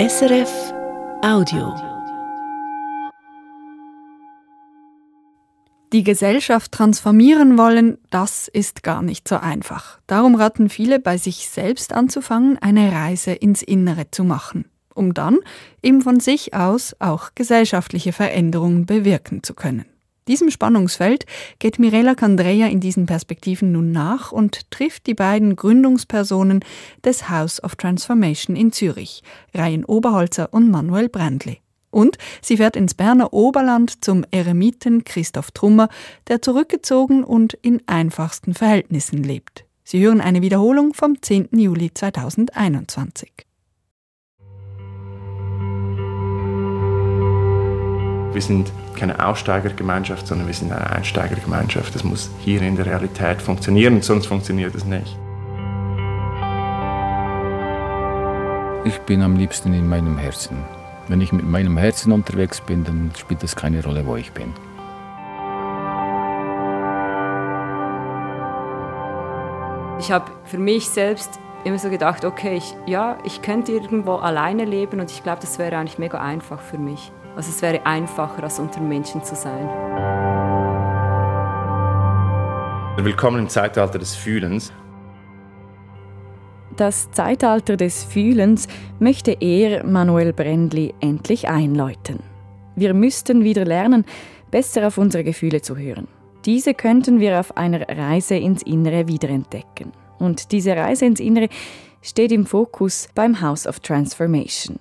SRF Audio. Die Gesellschaft transformieren wollen, das ist gar nicht so einfach. Darum raten viele, bei sich selbst anzufangen, eine Reise ins Innere zu machen, um dann eben von sich aus auch gesellschaftliche Veränderungen bewirken zu können. Diesem Spannungsfeld geht Mirella Candrea in diesen Perspektiven nun nach und trifft die beiden Gründungspersonen des House of Transformation in Zürich, Ryan Oberholzer und Manuel Brandli. Und sie fährt ins Berner Oberland zum Eremiten Christoph Trummer, der zurückgezogen und in einfachsten Verhältnissen lebt. Sie hören eine Wiederholung vom 10. Juli 2021. Wir sind keine Aussteigergemeinschaft, sondern wir sind eine Einsteigergemeinschaft. Das muss hier in der Realität funktionieren, sonst funktioniert es nicht. Ich bin am liebsten in meinem Herzen. Wenn ich mit meinem Herzen unterwegs bin, dann spielt es keine Rolle, wo ich bin. Ich habe für mich selbst immer so gedacht, okay, ich, ja, ich könnte irgendwo alleine leben und ich glaube, das wäre eigentlich mega einfach für mich. Also es wäre einfacher, als unter Menschen zu sein. Willkommen im Zeitalter des Fühlens. Das Zeitalter des Fühlens möchte er, Manuel Brendli, endlich einläuten. Wir müssten wieder lernen, besser auf unsere Gefühle zu hören. Diese könnten wir auf einer Reise ins Innere wiederentdecken. Und diese Reise ins Innere steht im Fokus beim House of Transformation.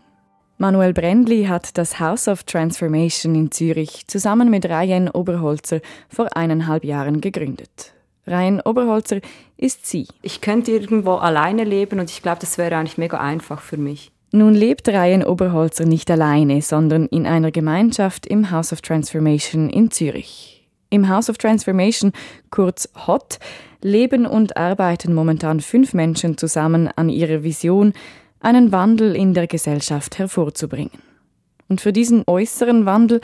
Manuel Brendli hat das House of Transformation in Zürich zusammen mit Ryan Oberholzer vor eineinhalb Jahren gegründet. Ryan Oberholzer ist sie. Ich könnte irgendwo alleine leben und ich glaube, das wäre eigentlich mega einfach für mich. Nun lebt Ryan Oberholzer nicht alleine, sondern in einer Gemeinschaft im House of Transformation in Zürich. Im House of Transformation, kurz HOT, leben und arbeiten momentan fünf Menschen zusammen an ihrer Vision, einen Wandel in der Gesellschaft hervorzubringen. Und für diesen äußeren Wandel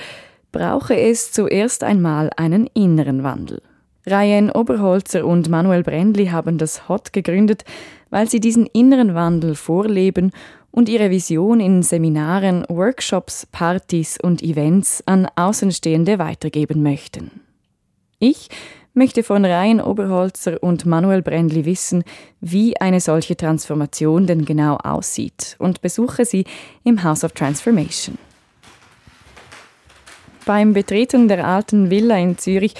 brauche es zuerst einmal einen inneren Wandel. Ryan Oberholzer und Manuel Brendli haben das HOT gegründet, weil sie diesen inneren Wandel vorleben und ihre Vision in Seminaren, Workshops, Partys und Events an Außenstehende weitergeben möchten. Ich möchte von Ryan Oberholzer und Manuel Brendli wissen, wie eine solche Transformation denn genau aussieht und besuche sie im House of Transformation. Beim Betreten der alten Villa in Zürich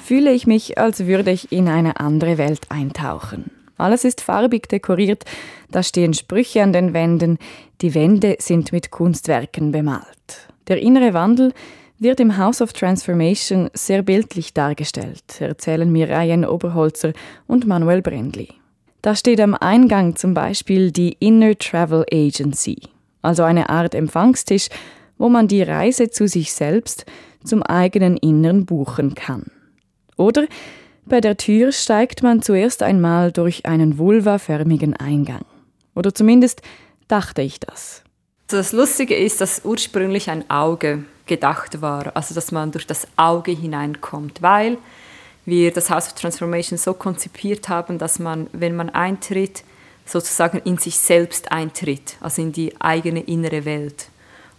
fühle ich mich, als würde ich in eine andere Welt eintauchen. Alles ist farbig dekoriert, da stehen Sprüche an den Wänden, die Wände sind mit Kunstwerken bemalt. Der innere Wandel wird im House of Transformation sehr bildlich dargestellt, erzählen mir Ryan Oberholzer und Manuel Brendli. Da steht am Eingang zum Beispiel die Inner Travel Agency, also eine Art Empfangstisch, wo man die Reise zu sich selbst zum eigenen Innern buchen kann. Oder bei der Tür steigt man zuerst einmal durch einen vulvaförmigen Eingang. Oder zumindest dachte ich das. Das Lustige ist, dass ursprünglich ein Auge gedacht war, also dass man durch das Auge hineinkommt, weil wir das House of Transformation so konzipiert haben, dass man, wenn man eintritt, sozusagen in sich selbst eintritt, also in die eigene innere Welt.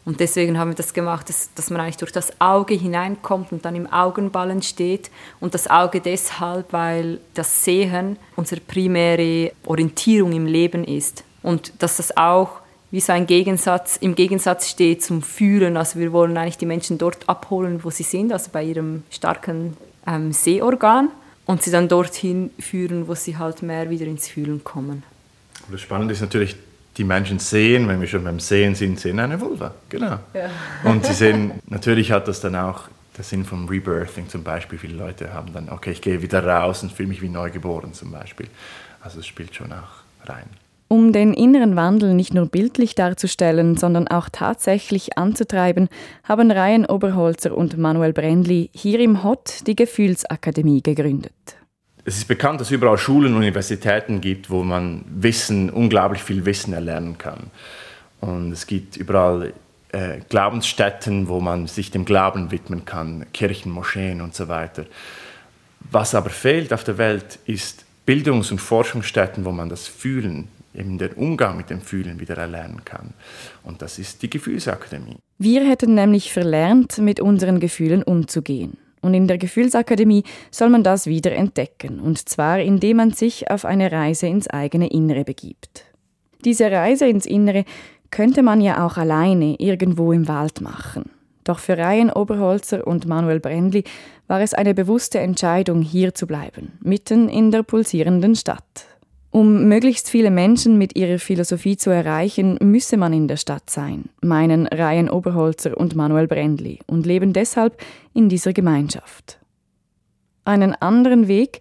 Und deswegen haben wir das gemacht, dass, dass man eigentlich durch das Auge hineinkommt und dann im Augenballen steht. Und das Auge deshalb, weil das Sehen unsere primäre Orientierung im Leben ist. Und dass das auch wie so ein Gegensatz, im Gegensatz steht zum Fühlen. Also wir wollen eigentlich die Menschen dort abholen, wo sie sind, also bei ihrem starken ähm, Sehorgan. Und sie dann dorthin führen, wo sie halt mehr wieder ins Fühlen kommen. Das Spannende ist natürlich, die Menschen sehen, wenn wir schon beim Sehen sind, sehen eine Vulva. Genau. Ja. Und sie sehen, natürlich hat das dann auch der Sinn vom Rebirthing zum Beispiel. Viele Leute haben dann, okay, ich gehe wieder raus und fühle mich wie neugeboren zum Beispiel. Also es spielt schon auch rein. Um den inneren Wandel nicht nur bildlich darzustellen, sondern auch tatsächlich anzutreiben, haben Ryan Oberholzer und Manuel Brendli hier im HOT die Gefühlsakademie gegründet. Es ist bekannt, dass es überall Schulen und Universitäten gibt, wo man Wissen, unglaublich viel Wissen erlernen kann. Und es gibt überall äh, Glaubensstätten, wo man sich dem Glauben widmen kann, Kirchen, Moscheen und so weiter. Was aber fehlt auf der Welt, ist Bildungs- und Forschungsstätten, wo man das Fühlen eben den Umgang mit dem Fühlen wieder erlernen kann. Und das ist die Gefühlsakademie. Wir hätten nämlich verlernt, mit unseren Gefühlen umzugehen. Und in der Gefühlsakademie soll man das wieder entdecken, und zwar indem man sich auf eine Reise ins eigene Innere begibt. Diese Reise ins Innere könnte man ja auch alleine irgendwo im Wald machen. Doch für Ryan Oberholzer und Manuel Brendli war es eine bewusste Entscheidung, hier zu bleiben, mitten in der pulsierenden Stadt. Um möglichst viele Menschen mit ihrer Philosophie zu erreichen, müsse man in der Stadt sein, meinen Ryan Oberholzer und Manuel Brendli und leben deshalb in dieser Gemeinschaft. Einen anderen Weg,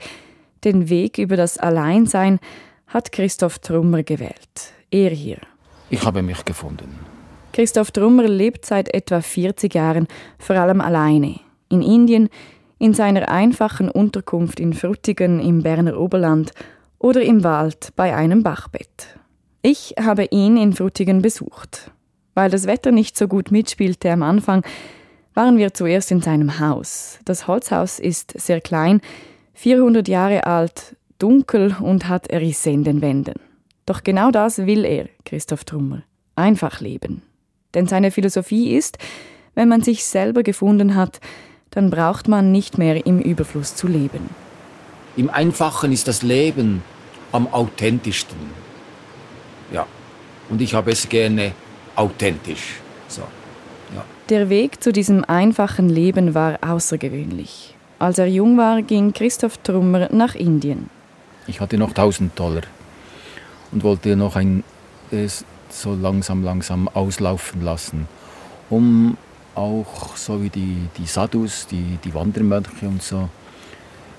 den Weg über das Alleinsein, hat Christoph Trummer gewählt. Er hier. Ich habe mich gefunden. Christoph Trummer lebt seit etwa 40 Jahren vor allem alleine. In Indien, in seiner einfachen Unterkunft in Frutigen im Berner Oberland oder im Wald bei einem Bachbett. Ich habe ihn in Frutigen besucht. Weil das Wetter nicht so gut mitspielte am Anfang, waren wir zuerst in seinem Haus. Das Holzhaus ist sehr klein, 400 Jahre alt, dunkel und hat Risse in den Wänden. Doch genau das will er, Christoph Trummer. Einfach leben. Denn seine Philosophie ist, wenn man sich selber gefunden hat, dann braucht man nicht mehr im Überfluss zu leben. Im Einfachen ist das Leben am authentischsten. Ja. Und ich habe es gerne authentisch. So. Ja. Der Weg zu diesem einfachen Leben war außergewöhnlich. Als er jung war, ging Christoph Trummer nach Indien. Ich hatte noch 1000 Dollar und wollte noch ein es so langsam, langsam auslaufen lassen, um auch so wie die, die Sadhus, die, die Wandermönche und so,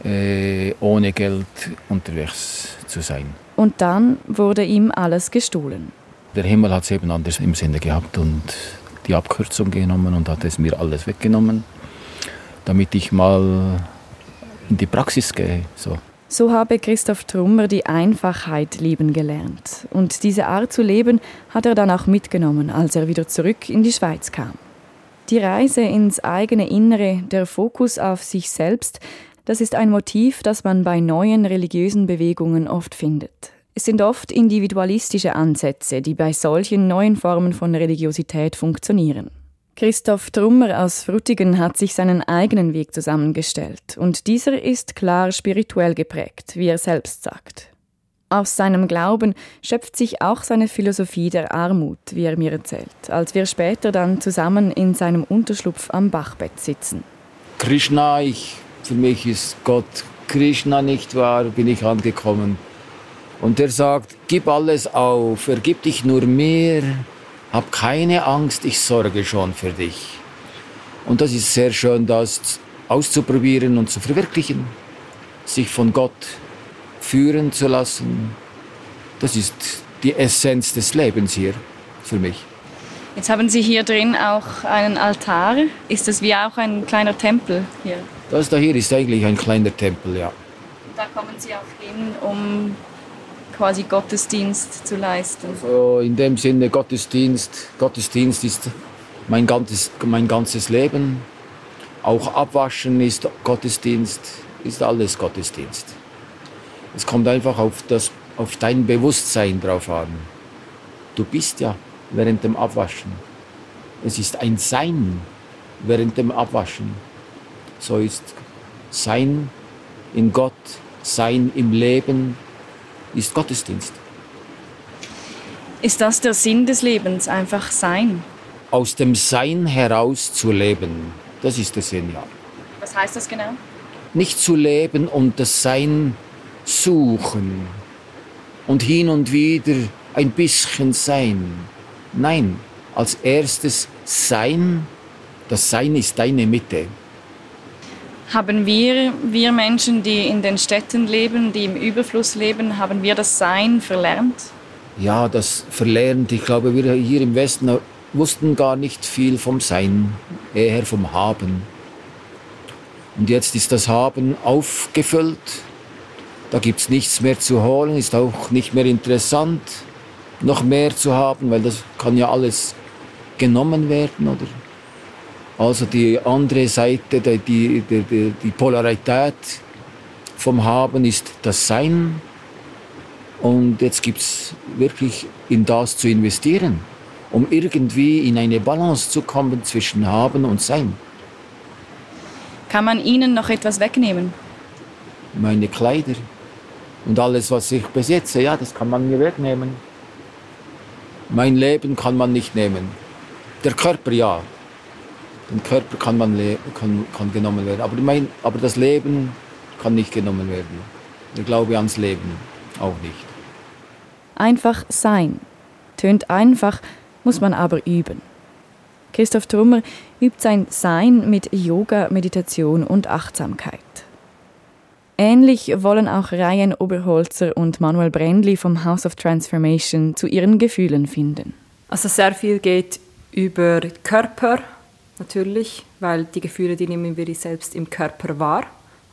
äh, ohne Geld unterwegs zu sein. Und dann wurde ihm alles gestohlen. Der Himmel hat es eben anders im Sinne gehabt und die Abkürzung genommen und hat es mir alles weggenommen, damit ich mal in die Praxis gehe. So. So habe Christoph Trummer die Einfachheit lieben gelernt. Und diese Art zu leben hat er dann auch mitgenommen, als er wieder zurück in die Schweiz kam. Die Reise ins eigene Innere, der Fokus auf sich selbst, das ist ein Motiv, das man bei neuen religiösen Bewegungen oft findet. Es sind oft individualistische Ansätze, die bei solchen neuen Formen von Religiosität funktionieren. Christoph Trummer aus Frutigen hat sich seinen eigenen Weg zusammengestellt und dieser ist klar spirituell geprägt, wie er selbst sagt. Aus seinem Glauben schöpft sich auch seine Philosophie der Armut, wie er mir erzählt, als wir später dann zusammen in seinem Unterschlupf am Bachbett sitzen. Krishna, ich für mich ist Gott Krishna nicht wahr, bin ich angekommen. Und er sagt, gib alles auf, vergib dich nur mir, hab keine Angst, ich sorge schon für dich. Und das ist sehr schön, das auszuprobieren und zu verwirklichen, sich von Gott führen zu lassen. Das ist die Essenz des Lebens hier für mich. Jetzt haben Sie hier drin auch einen Altar. Ist das wie auch ein kleiner Tempel hier? Das da hier ist eigentlich ein kleiner Tempel, ja. Da kommen Sie auch hin, um quasi Gottesdienst zu leisten. Also in dem Sinne Gottesdienst. Gottesdienst ist mein ganzes, mein ganzes Leben. Auch Abwaschen ist Gottesdienst, ist alles Gottesdienst. Es kommt einfach auf, das, auf dein Bewusstsein drauf an. Du bist ja während dem Abwaschen. Es ist ein Sein während dem Abwaschen. So ist Sein in Gott, Sein im Leben, ist Gottesdienst. Ist das der Sinn des Lebens, einfach Sein? Aus dem Sein heraus zu leben, das ist der Sinn, ja. Was heißt das genau? Nicht zu leben und das Sein suchen und hin und wieder ein bisschen sein. Nein, als erstes Sein, das Sein ist deine Mitte. Haben wir, wir Menschen, die in den Städten leben, die im Überfluss leben, haben wir das Sein verlernt? Ja, das verlernt. Ich glaube, wir hier im Westen wussten gar nicht viel vom Sein, eher vom Haben. Und jetzt ist das Haben aufgefüllt. Da gibt es nichts mehr zu holen, ist auch nicht mehr interessant, noch mehr zu haben, weil das kann ja alles genommen werden, oder? Also die andere Seite, die, die, die, die Polarität vom Haben ist das Sein. Und jetzt gibt es wirklich in das zu investieren, um irgendwie in eine Balance zu kommen zwischen Haben und Sein. Kann man Ihnen noch etwas wegnehmen? Meine Kleider und alles, was ich besitze, ja, das kann man mir wegnehmen. Mein Leben kann man nicht nehmen. Der Körper ja. Den Körper kann, man kann, kann genommen werden. Aber, mein, aber das Leben kann nicht genommen werden. Ich glaube ans Leben auch nicht. Einfach sein. Tönt einfach, muss man aber üben. Christoph Trummer übt sein Sein mit Yoga, Meditation und Achtsamkeit. Ähnlich wollen auch Ryan Oberholzer und Manuel Brendli vom House of Transformation zu ihren Gefühlen finden. Also sehr viel geht über Körper natürlich, weil die Gefühle, die nehmen wir selbst im Körper wahr.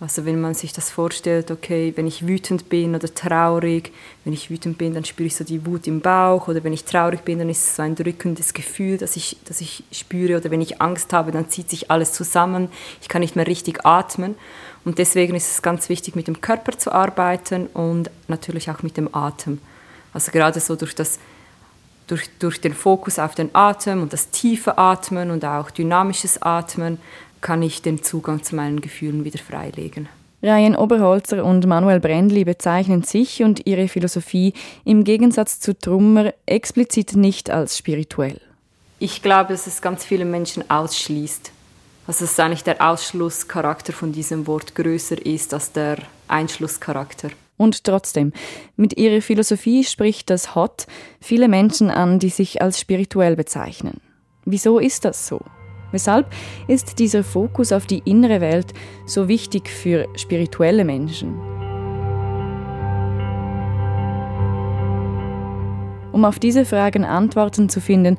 Also wenn man sich das vorstellt, okay, wenn ich wütend bin oder traurig, wenn ich wütend bin, dann spüre ich so die Wut im Bauch oder wenn ich traurig bin, dann ist es so ein drückendes Gefühl, das ich, das ich spüre oder wenn ich Angst habe, dann zieht sich alles zusammen, ich kann nicht mehr richtig atmen und deswegen ist es ganz wichtig, mit dem Körper zu arbeiten und natürlich auch mit dem Atem. Also gerade so durch, das, durch, durch den Fokus auf den Atem und das tiefe Atmen und auch dynamisches Atmen kann ich den Zugang zu meinen Gefühlen wieder freilegen. Ryan Oberholzer und Manuel Brendli bezeichnen sich und ihre Philosophie im Gegensatz zu Trummer explizit nicht als spirituell. Ich glaube, dass es ganz viele Menschen ausschließt. Also dass eigentlich der Ausschlusscharakter von diesem Wort größer ist als der Einschlusscharakter. Und trotzdem, mit ihrer Philosophie spricht das Hot viele Menschen an, die sich als spirituell bezeichnen. Wieso ist das so? Weshalb ist dieser Fokus auf die innere Welt so wichtig für spirituelle Menschen? Um auf diese Fragen Antworten zu finden,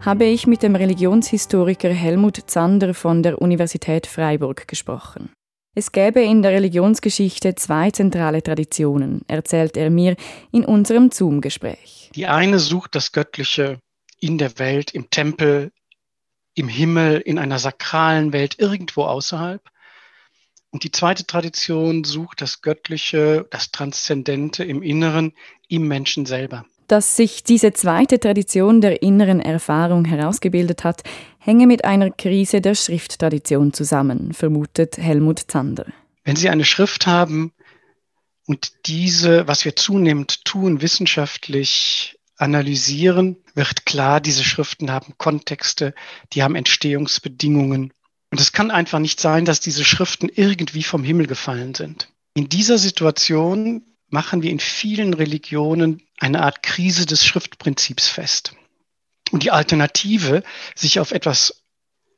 habe ich mit dem Religionshistoriker Helmut Zander von der Universität Freiburg gesprochen. Es gäbe in der Religionsgeschichte zwei zentrale Traditionen, erzählt er mir in unserem Zoom-Gespräch. Die eine sucht das Göttliche in der Welt, im Tempel, im Himmel, in einer sakralen Welt, irgendwo außerhalb. Und die zweite Tradition sucht das Göttliche, das Transzendente im Inneren, im Menschen selber. Dass sich diese zweite Tradition der inneren Erfahrung herausgebildet hat, hänge mit einer Krise der Schrifttradition zusammen, vermutet Helmut Zander. Wenn Sie eine Schrift haben und diese, was wir zunehmend tun, wissenschaftlich analysieren, wird klar, diese Schriften haben Kontexte, die haben Entstehungsbedingungen. Und es kann einfach nicht sein, dass diese Schriften irgendwie vom Himmel gefallen sind. In dieser Situation machen wir in vielen Religionen eine Art Krise des Schriftprinzips fest. Und die Alternative, sich auf etwas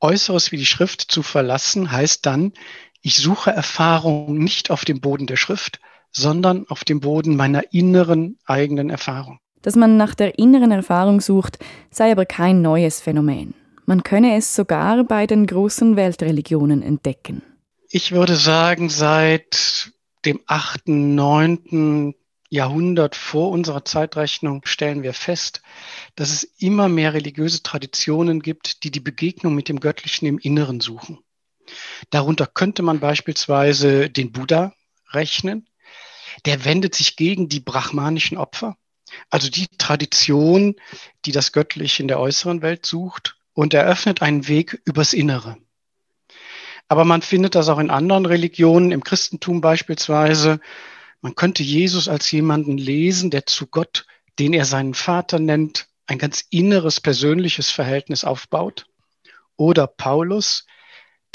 Äußeres wie die Schrift zu verlassen, heißt dann, ich suche Erfahrung nicht auf dem Boden der Schrift, sondern auf dem Boden meiner inneren eigenen Erfahrung. Dass man nach der inneren Erfahrung sucht, sei aber kein neues Phänomen. Man könne es sogar bei den großen Weltreligionen entdecken. Ich würde sagen, seit dem 8., 9. Jahrhundert vor unserer Zeitrechnung stellen wir fest, dass es immer mehr religiöse Traditionen gibt, die die Begegnung mit dem Göttlichen im Inneren suchen. Darunter könnte man beispielsweise den Buddha rechnen. Der wendet sich gegen die brahmanischen Opfer, also die Tradition, die das Göttliche in der äußeren Welt sucht und eröffnet einen Weg übers Innere. Aber man findet das auch in anderen Religionen, im Christentum beispielsweise. Man könnte Jesus als jemanden lesen, der zu Gott, den er seinen Vater nennt, ein ganz inneres, persönliches Verhältnis aufbaut. Oder Paulus,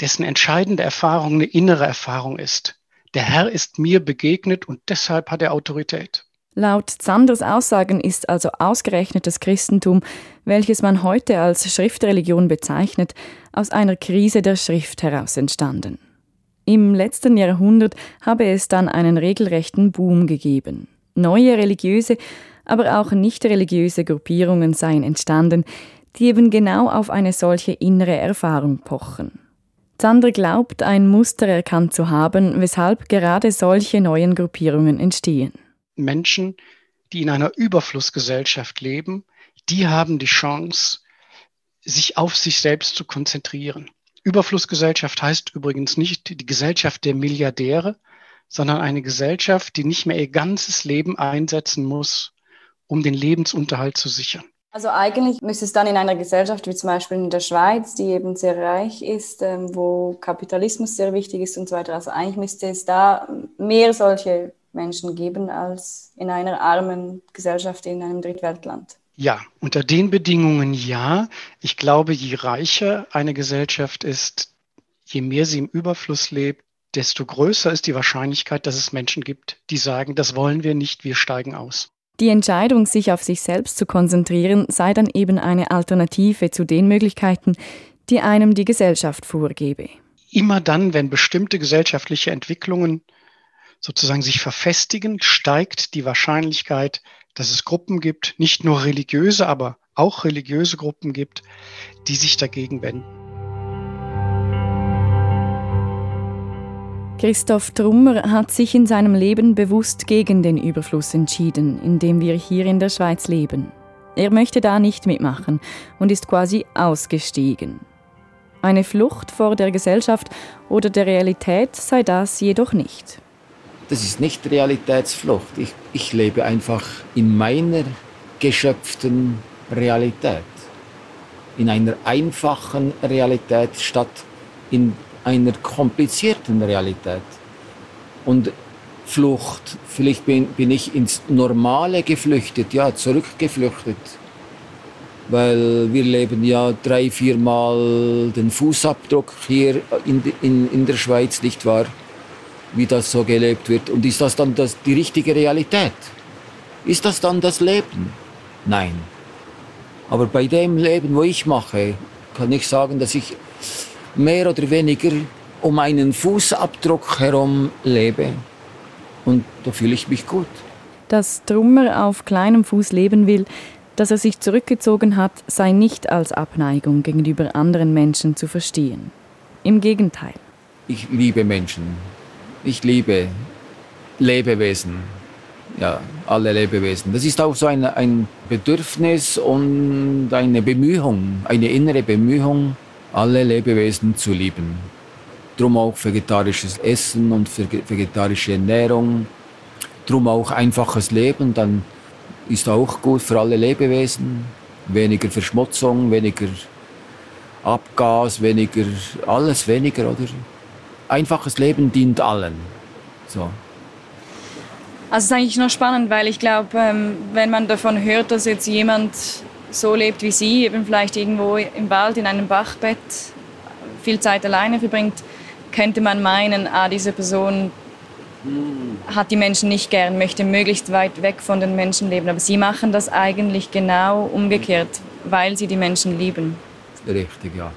dessen entscheidende Erfahrung eine innere Erfahrung ist. Der Herr ist mir begegnet und deshalb hat er Autorität. Laut Zanders Aussagen ist also ausgerechnet das Christentum, welches man heute als Schriftreligion bezeichnet, aus einer Krise der Schrift heraus entstanden. Im letzten Jahrhundert habe es dann einen regelrechten Boom gegeben. Neue religiöse, aber auch nicht religiöse Gruppierungen seien entstanden, die eben genau auf eine solche innere Erfahrung pochen. Zander glaubt, ein Muster erkannt zu haben, weshalb gerade solche neuen Gruppierungen entstehen. Menschen, die in einer Überflussgesellschaft leben, die haben die Chance, sich auf sich selbst zu konzentrieren. Überflussgesellschaft heißt übrigens nicht die Gesellschaft der Milliardäre, sondern eine Gesellschaft, die nicht mehr ihr ganzes Leben einsetzen muss, um den Lebensunterhalt zu sichern. Also eigentlich müsste es dann in einer Gesellschaft wie zum Beispiel in der Schweiz, die eben sehr reich ist, ähm, wo Kapitalismus sehr wichtig ist und so weiter, also eigentlich müsste es da mehr solche Menschen geben als in einer armen Gesellschaft in einem Drittweltland. Ja, unter den Bedingungen ja. Ich glaube, je reicher eine Gesellschaft ist, je mehr sie im Überfluss lebt, desto größer ist die Wahrscheinlichkeit, dass es Menschen gibt, die sagen, das wollen wir nicht, wir steigen aus. Die Entscheidung, sich auf sich selbst zu konzentrieren, sei dann eben eine Alternative zu den Möglichkeiten, die einem die Gesellschaft vorgebe. Immer dann, wenn bestimmte gesellschaftliche Entwicklungen sozusagen sich verfestigen, steigt die Wahrscheinlichkeit, dass es Gruppen gibt, nicht nur religiöse, aber auch religiöse Gruppen gibt, die sich dagegen wenden. Christoph Trummer hat sich in seinem Leben bewusst gegen den Überfluss entschieden, in dem wir hier in der Schweiz leben. Er möchte da nicht mitmachen und ist quasi ausgestiegen. Eine Flucht vor der Gesellschaft oder der Realität sei das jedoch nicht. Das ist nicht Realitätsflucht. Ich, ich lebe einfach in meiner geschöpften Realität. In einer einfachen Realität statt in einer komplizierten Realität. Und Flucht, vielleicht bin, bin ich ins Normale geflüchtet, ja, zurückgeflüchtet. Weil wir leben ja drei, viermal den Fußabdruck hier in, in, in der Schweiz, nicht wahr? Wie das so gelebt wird. Und ist das dann das, die richtige Realität? Ist das dann das Leben? Nein. Aber bei dem Leben, wo ich mache, kann ich sagen, dass ich mehr oder weniger um einen Fußabdruck herum lebe. Und da fühle ich mich gut. Dass Drummer auf kleinem Fuß leben will, dass er sich zurückgezogen hat, sei nicht als Abneigung gegenüber anderen Menschen zu verstehen. Im Gegenteil. Ich liebe Menschen. Ich liebe Lebewesen. Ja, alle Lebewesen. Das ist auch so ein, ein Bedürfnis und eine Bemühung, eine innere Bemühung, alle Lebewesen zu lieben. Drum auch vegetarisches Essen und vegetarische Ernährung. Drum auch einfaches Leben, dann ist auch gut für alle Lebewesen. Weniger Verschmutzung, weniger Abgas, weniger, alles weniger, oder? Einfaches Leben dient allen. So. Also es ist eigentlich noch spannend, weil ich glaube, ähm, wenn man davon hört, dass jetzt jemand so lebt wie sie, eben vielleicht irgendwo im Wald in einem Bachbett viel Zeit alleine verbringt, könnte man meinen, ah, diese Person hat die Menschen nicht gern, möchte möglichst weit weg von den Menschen leben. Aber sie machen das eigentlich genau umgekehrt, weil sie die Menschen lieben. Richtig, ja.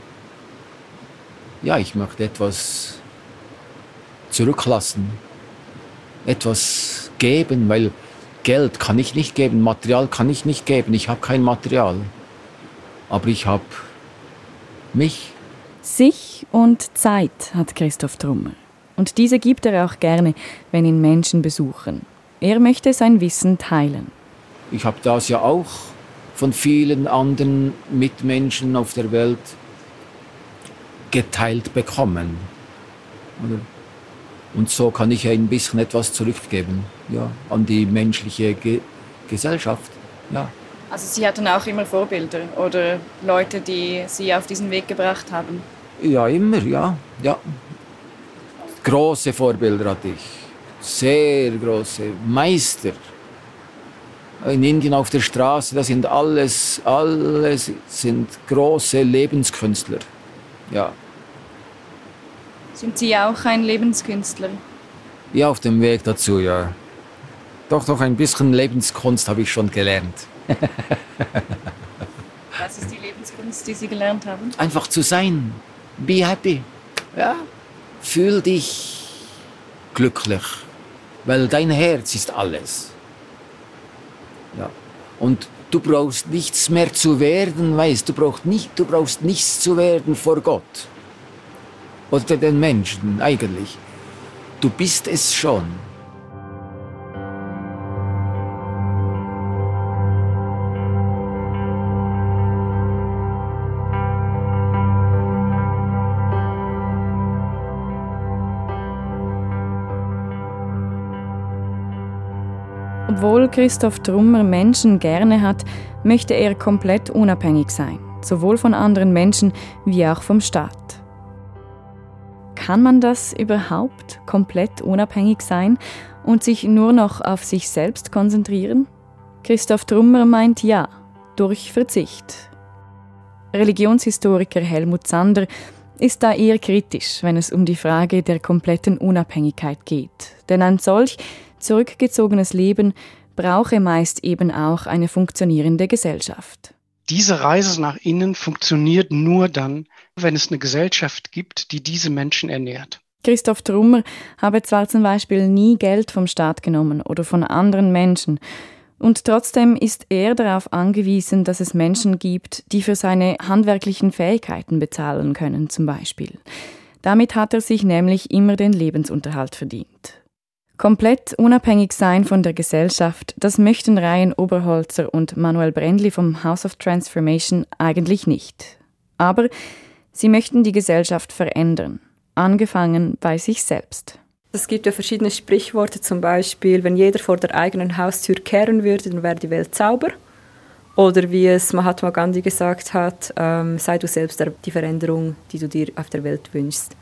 Ja, ich möchte etwas zurücklassen, etwas geben, weil Geld kann ich nicht geben, Material kann ich nicht geben. Ich habe kein Material. Aber ich habe mich. Sich und Zeit hat Christoph Trummer. Und diese gibt er auch gerne, wenn ihn Menschen besuchen. Er möchte sein Wissen teilen. Ich habe das ja auch von vielen anderen Mitmenschen auf der Welt geteilt bekommen. Oder? Und so kann ich ein bisschen etwas zurückgeben ja, an die menschliche Ge Gesellschaft. Ja. Also Sie hatten auch immer Vorbilder oder Leute, die Sie auf diesen Weg gebracht haben? Ja, immer, ja. ja. Große Vorbilder hatte ich. Sehr große Meister. In Indien auf der Straße, das sind alles, alles sind große Lebenskünstler. Ja. Sind Sie auch ein Lebenskünstler? Ja, auf dem Weg dazu, ja. Doch, doch, ein bisschen Lebenskunst habe ich schon gelernt. Was ist die Lebenskunst, die Sie gelernt haben? Einfach zu sein. Be happy. Ja. Fühl dich glücklich. Weil dein Herz ist alles. Ja. Und du brauchst nichts mehr zu werden, weißt du, brauchst nicht, du brauchst nichts zu werden vor Gott oder den Menschen eigentlich. Du bist es schon. Obwohl Christoph Trummer Menschen gerne hat, möchte er komplett unabhängig sein, sowohl von anderen Menschen wie auch vom Staat. Kann man das überhaupt komplett unabhängig sein und sich nur noch auf sich selbst konzentrieren? Christoph Trummer meint ja, durch Verzicht. Religionshistoriker Helmut Zander ist da eher kritisch, wenn es um die Frage der kompletten Unabhängigkeit geht. Denn ein solch zurückgezogenes Leben brauche meist eben auch eine funktionierende Gesellschaft. Diese Reise nach innen funktioniert nur dann, wenn es eine Gesellschaft gibt, die diese Menschen ernährt. Christoph Trummer habe zwar zum Beispiel nie Geld vom Staat genommen oder von anderen Menschen, und trotzdem ist er darauf angewiesen, dass es Menschen gibt, die für seine handwerklichen Fähigkeiten bezahlen können, zum Beispiel. Damit hat er sich nämlich immer den Lebensunterhalt verdient. Komplett unabhängig sein von der Gesellschaft, das möchten Ryan Oberholzer und Manuel Brendli vom House of Transformation eigentlich nicht. Aber sie möchten die Gesellschaft verändern, angefangen bei sich selbst. Es gibt ja verschiedene Sprichworte, zum Beispiel, wenn jeder vor der eigenen Haustür kehren würde, dann wäre die Welt sauber. Oder wie es Mahatma Gandhi gesagt hat, ähm, sei du selbst die Veränderung, die du dir auf der Welt wünschst.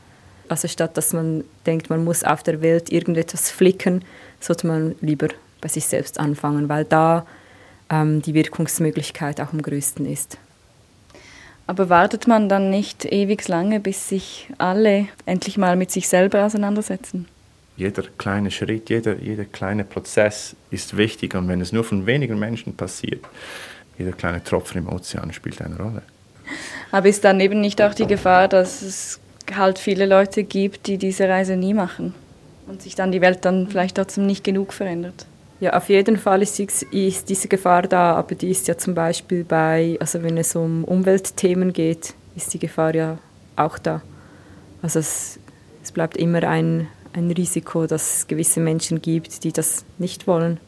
Also statt dass man denkt, man muss auf der Welt irgendetwas flicken, sollte man lieber bei sich selbst anfangen, weil da ähm, die Wirkungsmöglichkeit auch am größten ist. Aber wartet man dann nicht ewig lange, bis sich alle endlich mal mit sich selber auseinandersetzen? jeder kleine Schritt, jeder, jeder kleine Prozess ist wichtig. Und wenn es nur von wenigen Menschen passiert, jeder kleine Tropfen im Ozean spielt eine Rolle. Aber ist dann eben nicht auch die Gefahr, dass es halt viele Leute gibt, die diese Reise nie machen und sich dann die Welt dann vielleicht trotzdem nicht genug verändert? Ja, auf jeden Fall ist, ist diese Gefahr da, aber die ist ja zum Beispiel bei, also wenn es um Umweltthemen geht, ist die Gefahr ja auch da. Also es, es bleibt immer ein, ein Risiko, dass es gewisse Menschen gibt, die das nicht wollen.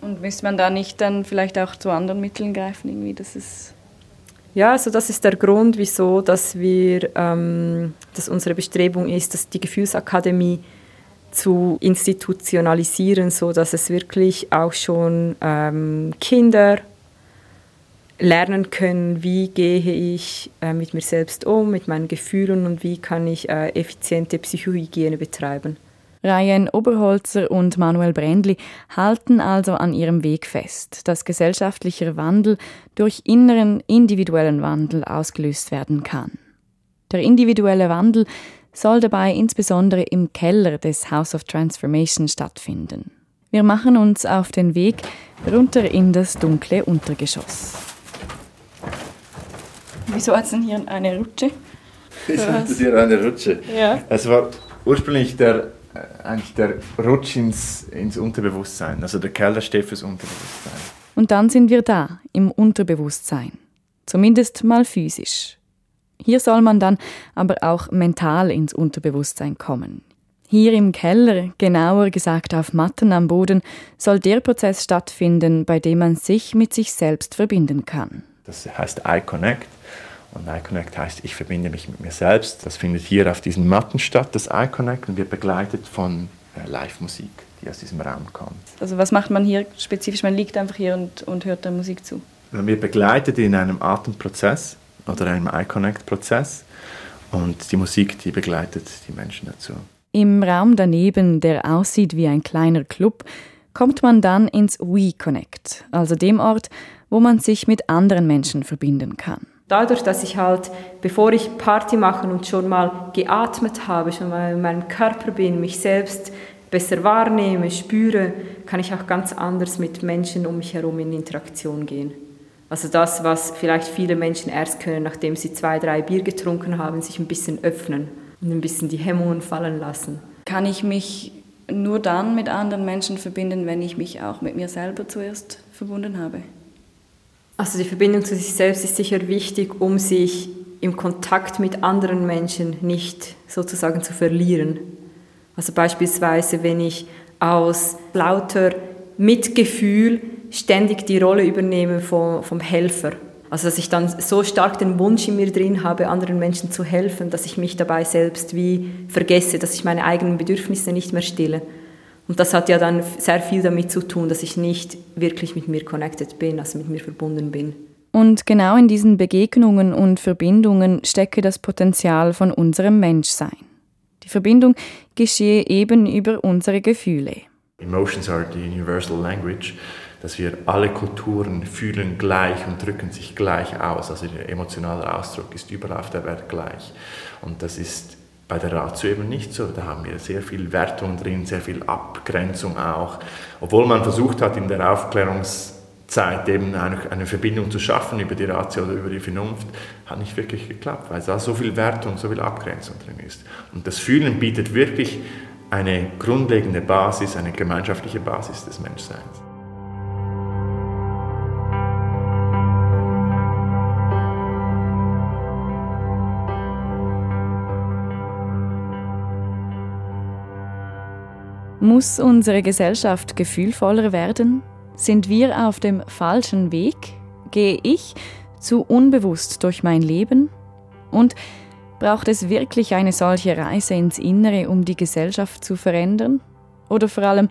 Und müsste man da nicht dann vielleicht auch zu anderen Mitteln greifen, irgendwie, dass es ja, also das ist der Grund, wieso, dass wir, ähm, dass unsere Bestrebung ist, dass die Gefühlsakademie zu institutionalisieren, so dass es wirklich auch schon ähm, Kinder lernen können, wie gehe ich äh, mit mir selbst um, mit meinen Gefühlen und wie kann ich äh, effiziente Psychohygiene betreiben. Ryan Oberholzer und Manuel Brendli halten also an ihrem Weg fest, dass gesellschaftlicher Wandel durch inneren individuellen Wandel ausgelöst werden kann. Der individuelle Wandel soll dabei insbesondere im Keller des House of Transformation stattfinden. Wir machen uns auf den Weg runter in das dunkle Untergeschoss. Wieso hat es denn hier eine Rutsche? Wieso hat es hier eine Rutsche? Ja. Es war ursprünglich der, eigentlich der Rutsch ins, ins Unterbewusstsein. Also der Keller steht fürs Unterbewusstsein. Und dann sind wir da, im Unterbewusstsein. Zumindest mal physisch. Hier soll man dann aber auch mental ins Unterbewusstsein kommen. Hier im Keller, genauer gesagt auf Matten am Boden, soll der Prozess stattfinden, bei dem man sich mit sich selbst verbinden kann. Das heißt iConnect. Und iConnect heißt, ich verbinde mich mit mir selbst. Das findet hier auf diesen Matten statt, das iConnect, und wird begleitet von äh, Live-Musik, die aus diesem Raum kommt. Also was macht man hier spezifisch? Man liegt einfach hier und, und hört der Musik zu? Man wird begleitet in einem Atemprozess oder einem iConnect-Prozess und die Musik, die begleitet die Menschen dazu. Im Raum daneben, der aussieht wie ein kleiner Club, kommt man dann ins WeConnect, also dem Ort, wo man sich mit anderen Menschen verbinden kann. Dadurch, dass ich halt, bevor ich Party mache und schon mal geatmet habe, schon mal in meinem Körper bin, mich selbst besser wahrnehme, spüre, kann ich auch ganz anders mit Menschen um mich herum in Interaktion gehen. Also das, was vielleicht viele Menschen erst können, nachdem sie zwei, drei Bier getrunken haben, sich ein bisschen öffnen und ein bisschen die Hemmungen fallen lassen. Kann ich mich nur dann mit anderen Menschen verbinden, wenn ich mich auch mit mir selber zuerst verbunden habe? Also die Verbindung zu sich selbst ist sicher wichtig, um sich im Kontakt mit anderen Menschen nicht sozusagen zu verlieren. Also beispielsweise, wenn ich aus lauter Mitgefühl ständig die Rolle übernehme vom, vom Helfer. Also dass ich dann so stark den Wunsch in mir drin habe, anderen Menschen zu helfen, dass ich mich dabei selbst wie vergesse, dass ich meine eigenen Bedürfnisse nicht mehr stille. Und das hat ja dann sehr viel damit zu tun, dass ich nicht wirklich mit mir connected bin, also mit mir verbunden bin. Und genau in diesen Begegnungen und Verbindungen stecke das Potenzial von unserem Menschsein. Die Verbindung geschehe eben über unsere Gefühle. Emotions are the universal language, dass wir alle Kulturen fühlen gleich und drücken sich gleich aus. Also der emotionale Ausdruck ist überall auf der Welt gleich. Und das ist bei der Ratio eben nicht so. Da haben wir sehr viel Wertung drin, sehr viel Abgrenzung auch. Obwohl man versucht hat, in der Aufklärungszeit eben eine, eine Verbindung zu schaffen über die Ratio oder über die Vernunft, hat nicht wirklich geklappt, weil da so viel Wertung, so viel Abgrenzung drin ist. Und das Fühlen bietet wirklich eine grundlegende Basis, eine gemeinschaftliche Basis des Menschseins. Muss unsere Gesellschaft gefühlvoller werden? Sind wir auf dem falschen Weg? Gehe ich zu unbewusst durch mein Leben? Und braucht es wirklich eine solche Reise ins Innere, um die Gesellschaft zu verändern? Oder vor allem,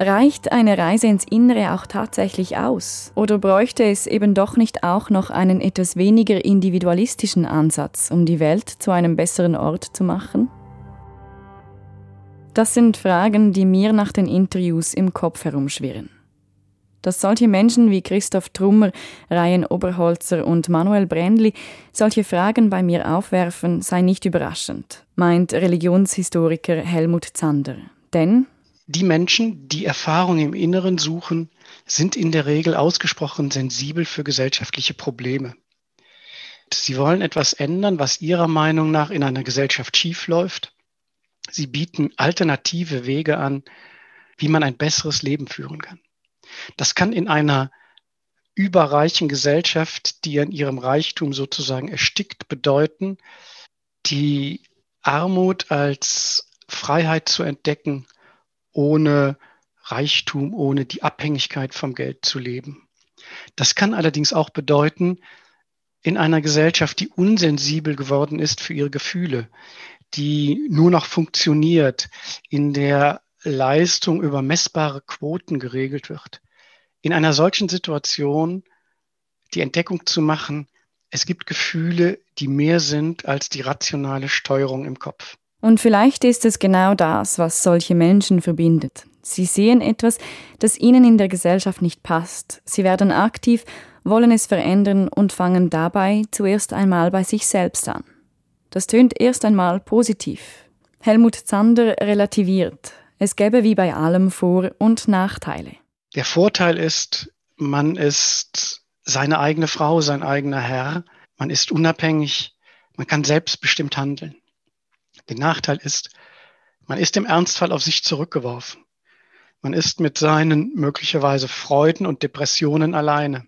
reicht eine Reise ins Innere auch tatsächlich aus? Oder bräuchte es eben doch nicht auch noch einen etwas weniger individualistischen Ansatz, um die Welt zu einem besseren Ort zu machen? Das sind Fragen, die mir nach den Interviews im Kopf herumschwirren. Dass solche Menschen wie Christoph Trummer, Ryan Oberholzer und Manuel Brändli solche Fragen bei mir aufwerfen, sei nicht überraschend, meint Religionshistoriker Helmut Zander. Denn die Menschen, die Erfahrung im Inneren suchen, sind in der Regel ausgesprochen sensibel für gesellschaftliche Probleme. Sie wollen etwas ändern, was ihrer Meinung nach in einer Gesellschaft schiefläuft Sie bieten alternative Wege an, wie man ein besseres Leben führen kann. Das kann in einer überreichen Gesellschaft, die an ihrem Reichtum sozusagen erstickt, bedeuten, die Armut als Freiheit zu entdecken, ohne Reichtum, ohne die Abhängigkeit vom Geld zu leben. Das kann allerdings auch bedeuten, in einer Gesellschaft, die unsensibel geworden ist für ihre Gefühle, die nur noch funktioniert, in der Leistung über messbare Quoten geregelt wird. In einer solchen Situation die Entdeckung zu machen, es gibt Gefühle, die mehr sind als die rationale Steuerung im Kopf. Und vielleicht ist es genau das, was solche Menschen verbindet. Sie sehen etwas, das ihnen in der Gesellschaft nicht passt. Sie werden aktiv, wollen es verändern und fangen dabei zuerst einmal bei sich selbst an. Das tönt erst einmal positiv. Helmut Zander relativiert. Es gäbe wie bei allem Vor- und Nachteile. Der Vorteil ist, man ist seine eigene Frau, sein eigener Herr. Man ist unabhängig. Man kann selbstbestimmt handeln. Der Nachteil ist, man ist im Ernstfall auf sich zurückgeworfen. Man ist mit seinen möglicherweise Freuden und Depressionen alleine.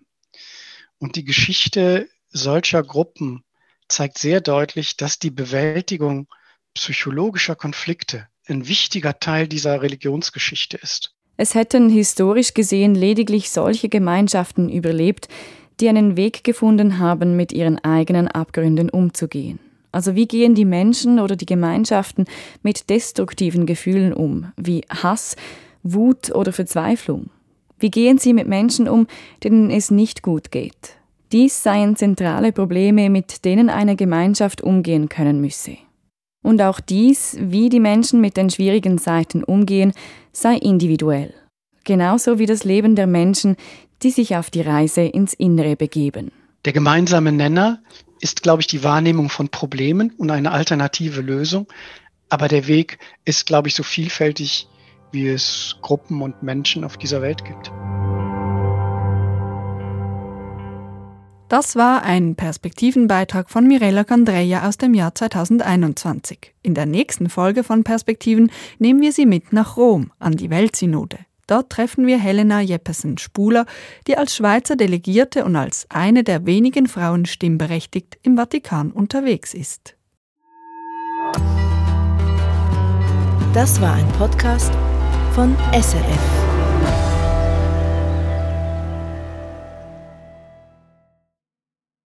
Und die Geschichte solcher Gruppen zeigt sehr deutlich, dass die Bewältigung psychologischer Konflikte ein wichtiger Teil dieser Religionsgeschichte ist. Es hätten historisch gesehen lediglich solche Gemeinschaften überlebt, die einen Weg gefunden haben, mit ihren eigenen Abgründen umzugehen. Also wie gehen die Menschen oder die Gemeinschaften mit destruktiven Gefühlen um, wie Hass, Wut oder Verzweiflung? Wie gehen sie mit Menschen um, denen es nicht gut geht? Dies seien zentrale Probleme, mit denen eine Gemeinschaft umgehen können müsse. Und auch dies, wie die Menschen mit den schwierigen Seiten umgehen, sei individuell. Genauso wie das Leben der Menschen, die sich auf die Reise ins Innere begeben. Der gemeinsame Nenner ist, glaube ich, die Wahrnehmung von Problemen und eine alternative Lösung. Aber der Weg ist, glaube ich, so vielfältig, wie es Gruppen und Menschen auf dieser Welt gibt. Das war ein Perspektivenbeitrag von Mirella Gandreja aus dem Jahr 2021. In der nächsten Folge von Perspektiven nehmen wir Sie mit nach Rom an die Weltsynode. Dort treffen wir Helena Jeppesen-Spuler, die als Schweizer Delegierte und als eine der wenigen Frauen stimmberechtigt im Vatikan unterwegs ist. Das war ein Podcast von SRF.